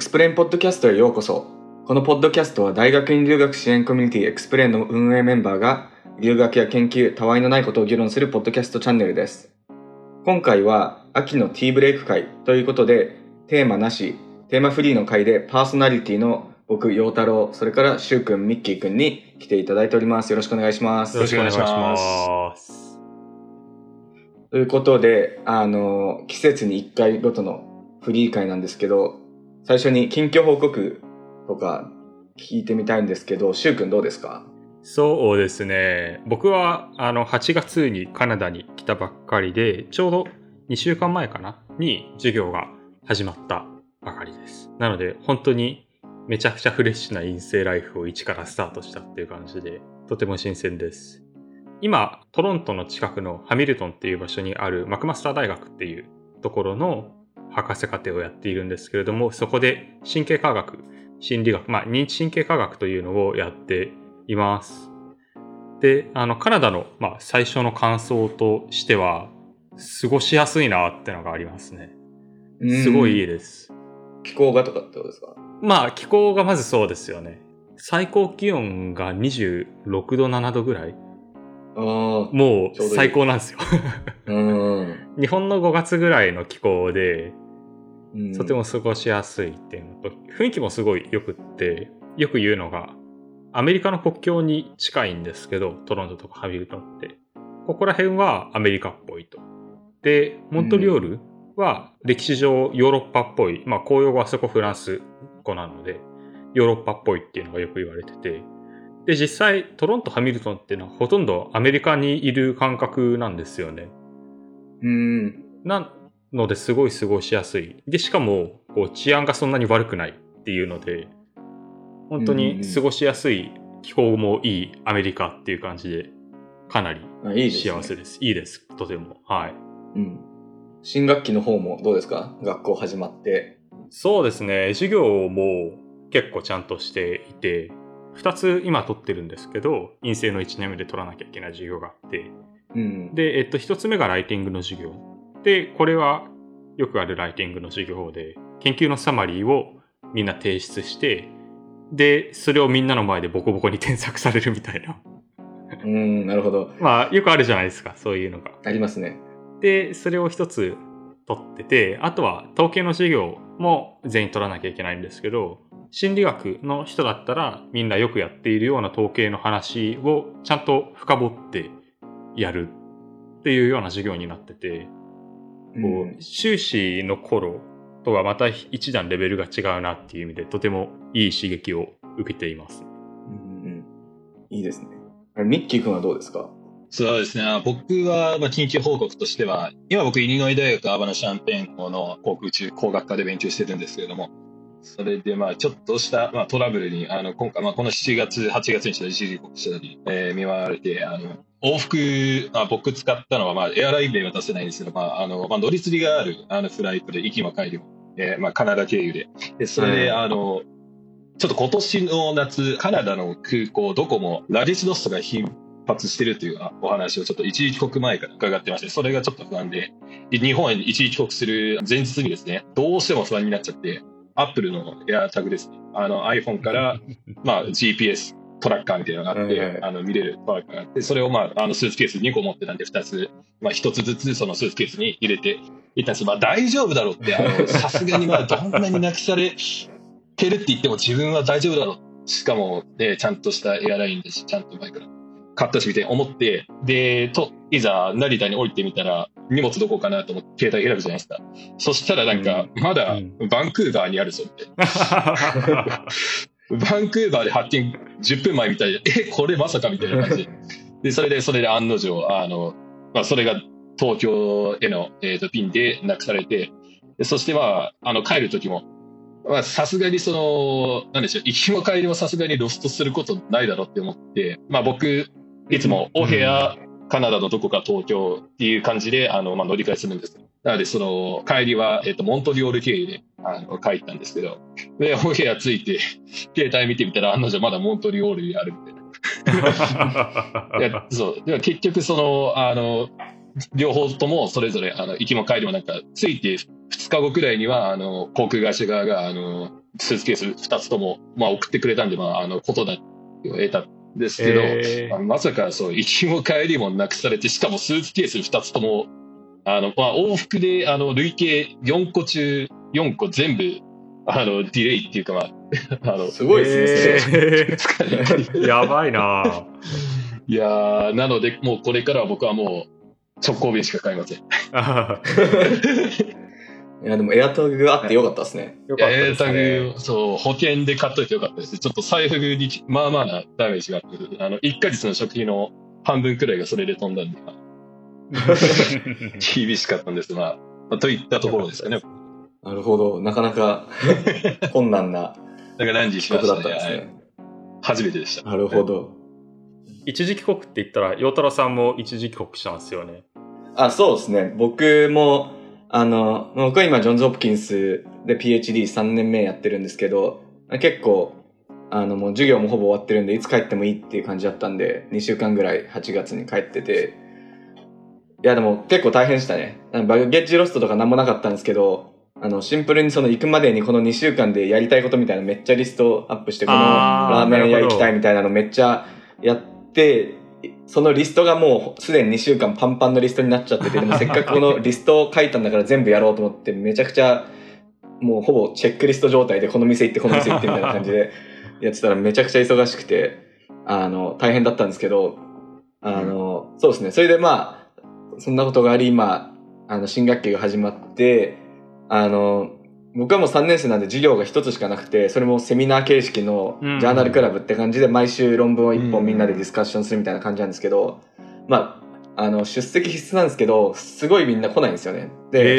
XPLANE ポッドキャストへようこそ。このポッドキャストは大学院留学支援コミュニティ XPLANE の運営メンバーが留学や研究、たわいのないことを議論するポッドキャストチャンネルです。今回は秋のティーブレイク会ということでテーマなし、テーマフリーの回でパーソナリティの僕、陽太郎、それからしゅうくん、ミッキーくんに来ていただいております。よろしくお願いします。よろしくお願いします。ということで、あの、季節に1回ごとのフリー会なんですけど、最初に近況報告とか聞いてみたいんですけど、しゅうくんどうですか？そうですね。僕はあの8月にカナダに来たばっかりで、ちょうど2週間前かな？に授業が始まったばかりです。なので本当にめちゃくちゃフレッシュな陰性ライフを一からスタートしたっていう感じで、とても新鮮です。今、トロントの近くのハミルトンっていう場所にあるマクマスター大学っていうところの博士課程をやっているんですけれども、そこで神経科学、心理学、まあ認知神経科学というのをやっています。で、あの、カナダの、まあ、最初の感想としては、過ごしやすいなってのがありますね。すごいいいでです。気候がとかってことですか？まあ、気候がまずそうですよね。最高気温が26度、7度ぐらい。ああ、もう最高なんですよ。うん。日本の5月ぐらいの気候で、うんとても過ごしやすいっていうのと、雰囲気もすごい良くって、よく言うのが、アメリカの国境に近いんですけど、トロントとかハミルトンって。ここら辺はアメリカっぽいと。で、モントリオールは歴史上ヨーロッパっぽい、まあ公用語はそこフランス語なので、ヨーロッパっぽいっていうのがよく言われてて、で、実際トロント、ハミルトンっていうのはほとんどアメリカにいる感覚なんですよね。うん。なのですごい過ごしやすい。で、しかも、こう治安がそんなに悪くないっていうので、本当に過ごしやすい気候もいいアメリカっていう感じで、かなり。幸せです。いいです。とても。はい。うん。新学期の方もどうですか？学校始まって。そうですね。授業も結構ちゃんとしていて、二つ今取ってるんですけど、陰性の1年目で取らなきゃいけない授業があって、うん。で、えっと、一つ目がライティングの授業。で、これはよくあるライティングの授業で、研究のサマリーをみんな提出して、で、それをみんなの前でボコボコに添削されるみたいな。うん、なるほど。まあ、よくあるじゃないですか、そういうのが。ありますね。で、それを一つ取ってて、あとは統計の授業も全員取らなきゃいけないんですけど、心理学の人だったらみんなよくやっているような統計の話をちゃんと深掘ってやるっていうような授業になってて、うこんう修士の頃とはまた一段レベルが違うなっていう意味でとてもいい刺激を受けています。うんうん。いいですね。ミッキー君はどうですか？そうですね。あ僕は、まあ、緊急報告としては、今僕、イリノイ大学アーバナ・シャンペーン校の航空宇宙工学科で勉強してるんですけれども、それで、まあ、ちょっとした、まあ、トラブルに、あの、今回、まあ、この7月、8月にした一時帰国したり、えー見舞われて、あの、往復、あ僕使ったのは、まあ、エアライン名は出せないんですけど、まあ、あの、まあ、乗り継ぎがある、あの、フライトで、行きも帰りも、えーまあ、カナダ経由で。で、それで、うんあの、ちょっと今年の夏、カナダの空港、どこもラディスロストが頻発してるというお話をちょっと一時帰国前から伺ってまして、それがちょっと不安で、で日本へ一時帰国する前日にですね、どうしても不安になっちゃって、アップルのエアタグですね、あの iPhone から、まあ、GPS トラッカーみたいなのがあって、はいはいあの見れるトラッカーがあって、それをまあ、あのスーツケース2個持ってたんで、2つ、まあ、1つずつそのスーツケースに入れていったんですまあ、大丈夫だろうって、さすがにまあ、どんなに泣きされてるって言っても自分は大丈夫だろう。しかも、ね、ちゃんとしたエアラインだし、ちゃんと前から買ったしみたいに思って、で、と、いざ成田に降りてみたら、荷物どこかなと思って携帯選ぶじゃないですか。そしたらなんか、まだうバンクーバーにあるぞって。バンクーバーで発見10分前みたいで、え、これまさかみたいな感じで。で、それで、それで案の定、あの、まあ、それが東京への、えー、と便でなくされて、でそしてまあ、あの、帰る時も、まあ、さすがにその、なんでしょう、行きも帰りもさすがにロストすることないだろうって思って、まあ僕、いつもお部屋、カナダのどこか東京っていう感じで、あの、まあ乗り換えするんです。なので、その、帰りは、えっ、と、モントリオール経由で、あの、帰ったんですけど、で、お部屋着いて、携帯見てみたら、案の定まだモントリオールにあるみたいな。いやそう。でも結局、その、あの、両方ともそれぞれ、あの、行きも帰りもなんか、ついて2日後くらいには、あの、航空会社側が、あの、スーツケース2つとも、まあ、送ってくれたんで、まあ、あの、ことだを得たんですけど、えー。まさか、そう、行きも帰りもなくされて、しかもスーツケース2つとも、あの、まあ、往復で、あの、累計4個中4個全部、あの、ディレイっていうか、まあ、あの、すごいですね、えー。やばいな。ぁいやー、なので、もうこれからは僕はもう、直行便しか買いません。いや、でもエアタグがあってよかったですね。よかったやエアタですね。グ、そう、保険で買っといてよかったです。ちょっと財布に、まあまあなダメージがあって、あの、1ヶ月の食費の半分くらいがそれで飛んだんで、まあ 厳しかったんです。まあ、まあといったところですかね。なるほど。なかなか 困難なだからランジし企ましたね。画だったんですはいね。初めてでした。なるほど。一時帰国って言ったら、陽太郎さんも一時帰国したんですよね。あ、そうですね。僕も、あの、僕は今、ジョンズ・ホプキンスで PhD3 年目やってるんですけど、結構、あの、もう授業もほぼ終わってるんで、いつ帰ってもいいっていう感じだったんで、2週間ぐらい8月に帰ってて、いや、でも結構大変でしたね。バゲッジロストとかなんもなかったんですけど、あの、シンプルにその行くまでにこの2週間でやりたいことみたいなのめっちゃリストアップして、このラーメン屋行きたいみたいなのめっちゃやって、そのリストがもうすでに2週間パンパンのリストになっちゃってて、でもせっかくこのリストを書いたんだから全部やろうと思って、めちゃくちゃもうほぼチェックリスト状態でこの店行ってこの店行ってみたいな感じで やってたらめちゃくちゃ忙しくて、あの、大変だったんですけど、あの、そうですね。それでまあ、そんなことがあり、今、あの、新学期が始まって、あの、僕はもう3年生なんで授業が一つしかなくて、それもセミナー形式のジうん。ャーナルクラブって感じで毎週論文を一うん。本みんなでディスカッションするみたいな感じなんですけど、まあ、あの、出席必須なんですけど、すごいみんな来ないんですよね。で、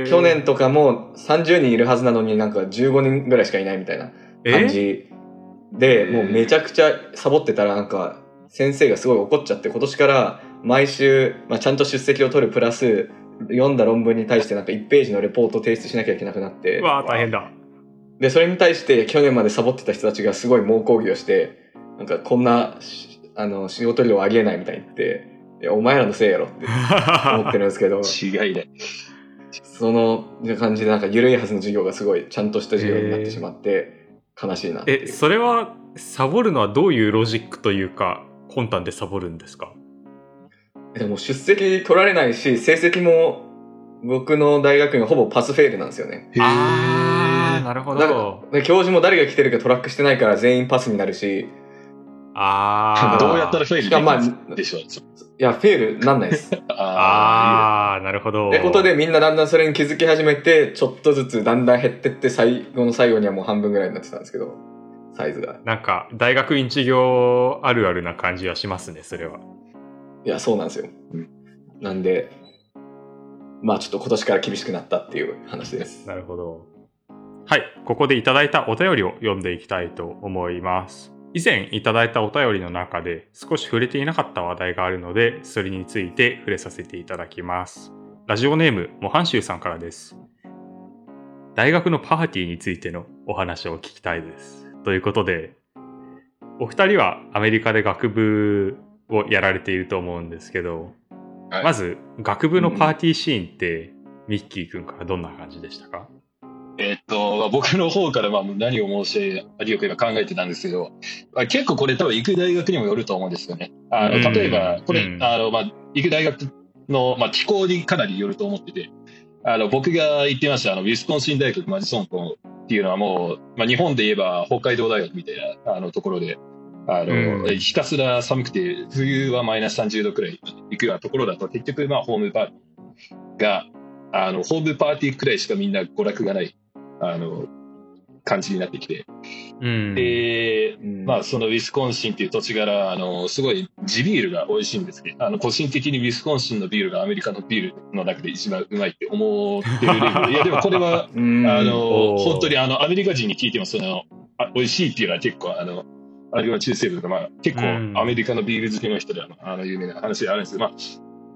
えー。去年とかも30人いるはずなのになんか15人ぐらいしかいないみたいな感じ。で、えもうめちゃくちゃサボってたらなんか先生がすごい怒っちゃって今年から毎週、まあ、ちゃんと出席を取るプラス読んだ論文に対してなんか1ページのレポートを提出しなきゃいけなくなってうわー大変だ。でそれに対して去年までサボってた人たちがすごい猛抗議をしてなんかこんなしあの仕事量ありえないみたいに言っていやお前らのせいやろって思ってるんですけど 違いない。その感じでなんか緩いはずの授業がすごいちゃんとした授業になってしまって悲しいなっていうえ、それは、サボるのはどういうロジックというか、魂胆でサボるんですか？でも出席取られないし成績も僕の大学院はほぼパスフェールなんですよねあー、なるほど教授も誰が来てるかトラックしてないから全員パスになるしあー。どうやったらフェイルしかもまあしょう。いやフェールなんないですっ ああー、なるほど。てことでみんなだんだんそれに気づき始めてちょっとずつだんだん減ってって最後の最後にはもう半分ぐらいになってたんですけどサイズがなんか、大学院授業あるあるな感じはしますね、それは。いやそうなんですよ、うんなんでまあちょっと今年から厳しくなったっていう話ですなるほど。はい、ここでいただいたお便りを読んでいきたいと思います。以前いただいたお便りの中で少し触れていなかった話題があるので、それについて触れさせていただきます。ラジオネーム、模範集さんからです。大学のパーティーについてのお話を聞きたいです。ということで、お二人はアメリカで学部をやられていると思うんですけど、はい。まず学部のパーティーシーンって、ミッキー君からどんな感じでしたか？えっと、まあ僕の方からまあ何を申し上げようか今考えてたんですけど、まあ結構これ多分行く大学にもよると思うんですよね。あのうん。例えば、これ、うん。あの、まあ、行く大学の、まあ、気候にかなりよると思ってて、あの、僕が行ってました、あの、ウィスコンシン大学マジソン校っていうのはもう、まあ、日本で言えば北海道大学みたいな、あの、ところで、あの、うんひたすら寒くて、冬はマイナス30度くらい行くようなところだと、結局、まあ、ホームパーティーが、あの、ホームパーティーくらいしかみんな娯楽がない、あの、感じになってきて。うん。で、うんまあ、そのウィスコンシンっていう土地柄、あの、すごい地ビールが美味しいんですけど、あの、個人的にウィスコンシンのビールがアメリカのビールの中で一番うまいって思ってるレベル。いや、でもこれは、うんあの、本当にあの、アメリカ人に聞いても、その、あ美味しいっていうのは結構、あの、あるいは中西部とか、まあ、結構うんアメリカのビール好きの人では、あの、有名な話であるんですけど、まあ、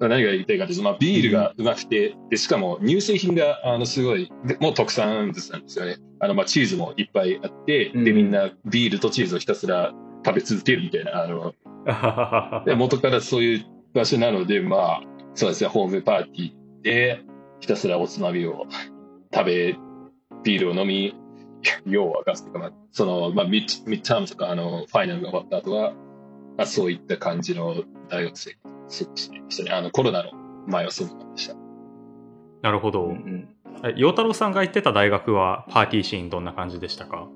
まあ何が言いたいかというと、まあ、ビールがうまくて、で、しかも乳製品が、あの、すごい、でもう特産物なんですよね。あの、まあ、チーズもいっぱいあって、で、うんみんなビールとチーズをひたすら食べ続けるみたいな、あの、で元からそういう場所なので、まあ、そうですね、ホームパーティーで、ひたすらおつまみを食べ、ビールを飲み、用を明かすとか、まあ、その、まあミッ、ミッタームとか、あの、ファイナルが終わった後は、まあ、そういった感じの大学生過ごしたね。あの、コロナの前はそうでした。なるほど。うんうんえ陽太郎さんが行ってた大学はパーティーシーンどんな感じでしたか？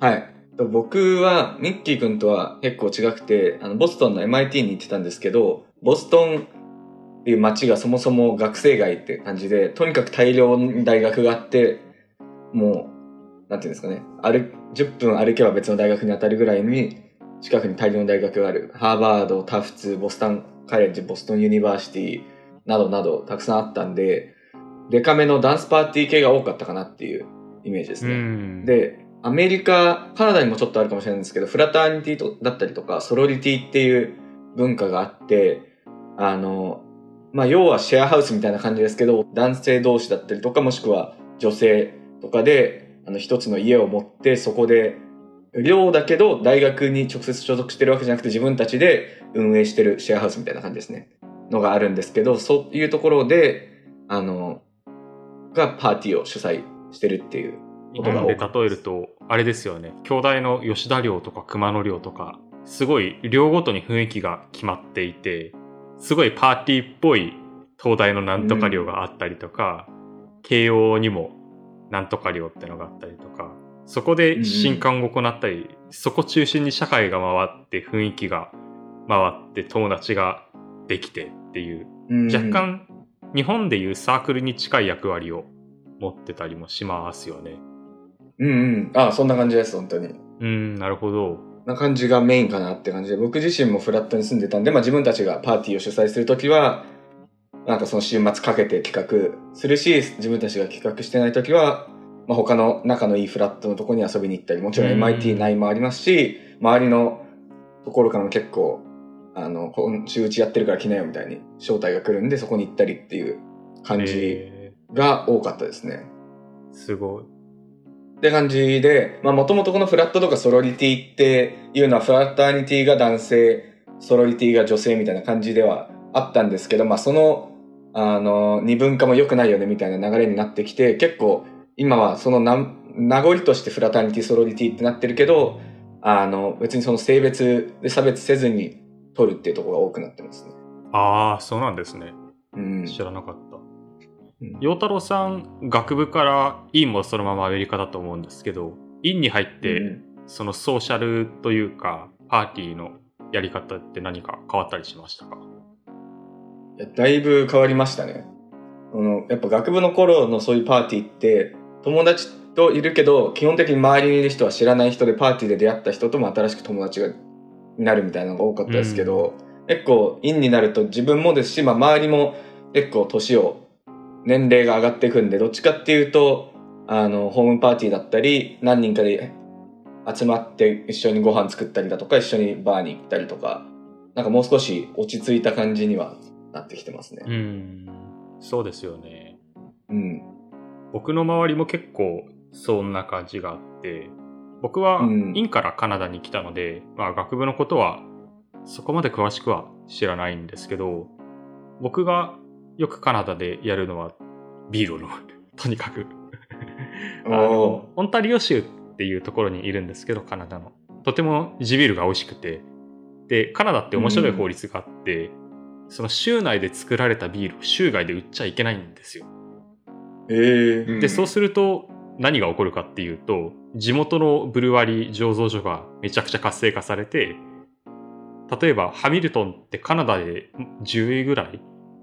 はい。と僕は、ミッキー君とは結構違くて、あの、ボストンの MIT に行ってたんですけど、ボストンっていう街がそもそも学生街って感じで、とにかく大量に大学があって、もう、なんていうんですかね、歩、10分歩けば別の大学に当たるぐらいに、近くに大量の大学がある。ハーバード、タフツ、ボスタンカレッジ、ボストンユニバーシティなどなどたくさんあったんで、デカめのダンスパーティー系が多かったかなっていうイメージですね。ん。で、アメリカ、カナダにもちょっとあるかもしれないんですけど、フラターニティとだったりとか、ソロリティっていう文化があって、あの、まあ、要はシェアハウスみたいな感じですけど、男性同士だったりとか、もしくは女性とかで、あの、一つの家を持って、そこで、寮だけど、大学に直接所属してるわけじゃなくて、自分たちで運営してるシェアハウスみたいな感じですね。のがあるんですけど、そういうところで、あの、がパーティーを主催してるっていう日本で例えると、あれですよね。兄弟の吉田寮とか熊野寮とか、すごい寮ごとに雰囲気が決まっていて、すごいパーティーっぽい東大のなんとか寮があったりとか、慶応にもなんとか寮ってのがあったりとか、そこで新刊を行ったり、そこ中心に社会が回って雰囲気が回って友達ができてっていう、うん若干日本でいうサークルに近い役割を持ってたりもしますよね。うんうん。あそんな感じです、本当に。うん、なるほど。な感じがメインかなって感じで、僕自身もフラットに住んでたんで、まあ自分たちがパーティーを主催するときは、なんかその週末かけて企画するし、自分たちが企画してないときは、まあ他の仲のいいフラットのとこに遊びに行ったり、もちろんうん MIT 内もありますし、周りのところからも結構、あの、今週うちやってるから来なよみたいに招待が来るんで、そこに行ったりっていう感じえが多かったですね。ーすごい。って感じで、まあもともとこのフラットとかソロリティっていうのはフラッターニティが男性、ソロリティが女性みたいな感じではあったんですけど、まあその、あの、二分化も良くないよねみたいな流れになってきて、結構今はそのな名残としてフラターニティ、ソロリティってなってるけど、あの、別にその性別で差別せずに取るっていうところが多くなってますね。ああ、そうなんですね。うん。知らなかったうん。陽太郎さん、学部から院もそのままアメリカだと思うんですけど、院に入って、うんそのソーシャルというか、パーティーのやり方って何か変わったりしましたか？いやだいぶ変わりましたね。あの、やっぱ学部の頃のそういうパーティーって、友達といるけど、基本的に周りにいる人は知らない人で、パーティーで出会った人とも新しく友達がになるみたいなのが多かったですけど、結構、院になると自分もですし、まあ周りも結構年を、年齢が上がっていくんで、どっちかっていうと、あの、ホームパーティーだったり、何人かで集まって一緒にご飯作ったりだとか、一緒にバーに行ったりとか、なんかもう少し落ち着いた感じにはなってきてますね。うん。そうですよね。うん。僕の周りも結構そんな感じがあって、僕はうん院からカナダに来たので、まあ学部のことはそこまで詳しくは知らないんですけど、僕がよくカナダでやるのはビールを飲む。とにかく。あのオンタリオ州っていうところにいるんですけど、カナダの。とても地ビールが美味しくて。で、カナダって面白い法律があって、その州内で作られたビールを州外で売っちゃいけないんですよ。ええで、そうすると何が起こるかっていうと、地元のブルワリー醸造所がめちゃくちゃ活性化されて、例えばハミルトンってカナダで10位ぐらい、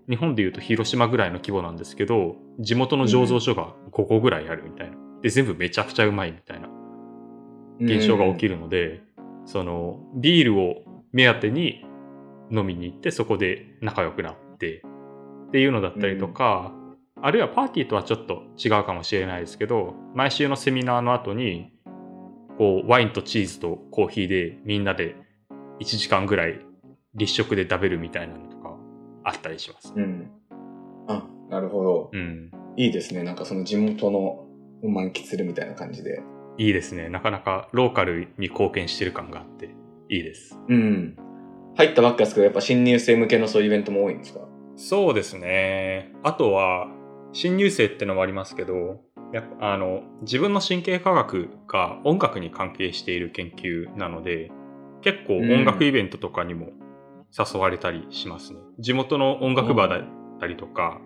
日本でいうと広島ぐらいの規模なんですけど、地元の醸造所が5個ぐらいあるみたいな。で、全部めちゃくちゃうまいみたいな現象が起きる。るので、そのビールを目当てに飲みに行ってそこで仲良くなってっていうのだったりとか、あるいはパーティーとはちょっと違うかもしれないですけど毎週のセミナーの後にこうワインとチーズとコーヒーでみんなで1時間ぐらい立食で食べるみたいなのとかあったりします。うん。あ、なるほど。うん。いいですね。なんかその地元のを満喫するみたいな感じで。いいですね。なかなかローカルに貢献してる感があっていいです。うん。入ったばっかですけど、やっぱ新入生向けのそういうイベントも多いんですか？そうですね。あとは、新入生ってのもありますけど、やっぱあの、自分の神経科学が音楽に関係している研究なので、結構音楽イベントとかにも誘われたりしますね。地元の音楽バーだったりとか、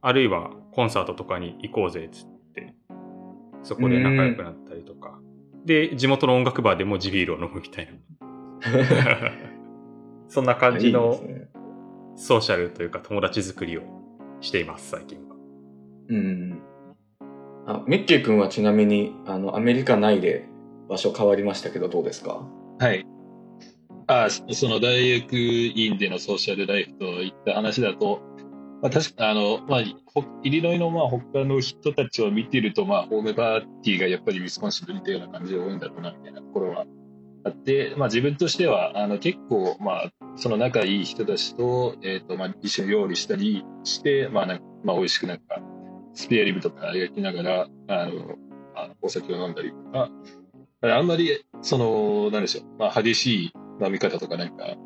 あるいはコンサートとかに行こうぜっつって、そこで仲良くなったりとか。で、地元の音楽バーでも地ビールを飲むみたいな。そんな感じの。ソーシャルというか友達作りをしています、最近は。うん。あ、ミッキー君はちなみに、あの、アメリカ内で場所変わりましたけど、どうですか？はい。あそその大学院でのソーシャルライフといった話だと、まあ、確かあの、まあ、ほイリノイのまあ他の人たちを見てると、まあ、ホームパーティーがやっぱりウィスコンシンと似たような感じで多いんだろうなみたいなところはあって、まあ、自分としてはあの結構、まあ、その仲いい人たちと,、えーとまあ、一緒に料理したりして、まあなんかまあ、美味しくなんかスペアリブとか焼きながらあのあお酒を飲んだりとか、あんまりその、なんでしょう、まあ、激しい飲み方とかなんか、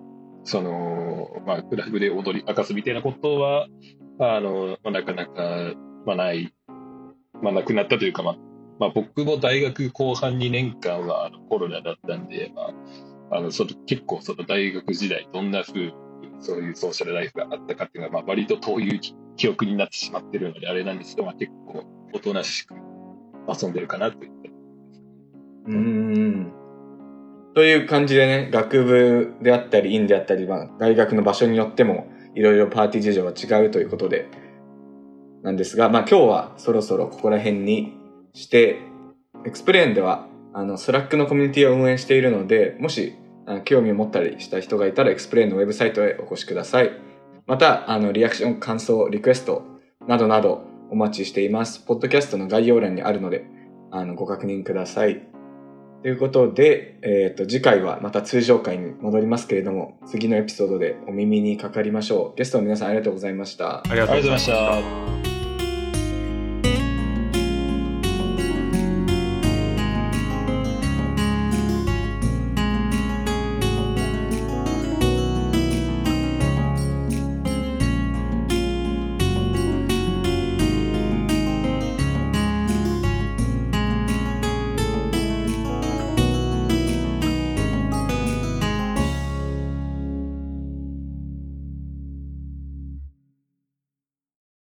その、まあ、クラブで踊り明かすみたいなことは、あの、まあ、なかなか、まあ、ない、まあ、なくなったというか、まあ、まあ、僕も大学後半2年間はあのコロナだったんで、まあ、あの、その結構その大学時代、どんな風にそういうソーシャルライフがあったかっていうのは、まあ、割と遠い記憶になってしまってるので、あれなんですけど、まあ、結構おとなしく遊んでるかなといったうん。という感じでね、学部であったり、院であったり、まあ、大学の場所によっても、いろいろパーティー事情は違うということで、なんですが、まあ今日はそろそろここら辺にして、 XPLANE では、あの、 Slack のコミュニティを運営しているので、もし、あの興味を持ったりした人がいたら、エクスプレーンのウェブサイトへお越しください。また、あの、リアクション、感想、リクエストなどなどお待ちしています。ポッドキャストの概要欄にあるので、あの、ご確認ください。ということで、えっ、と、次回はまた通常回に戻りますけれども、次のエピソードでお耳にかかりましょう。ゲストの皆さんありがとうございました。ありがとうございました。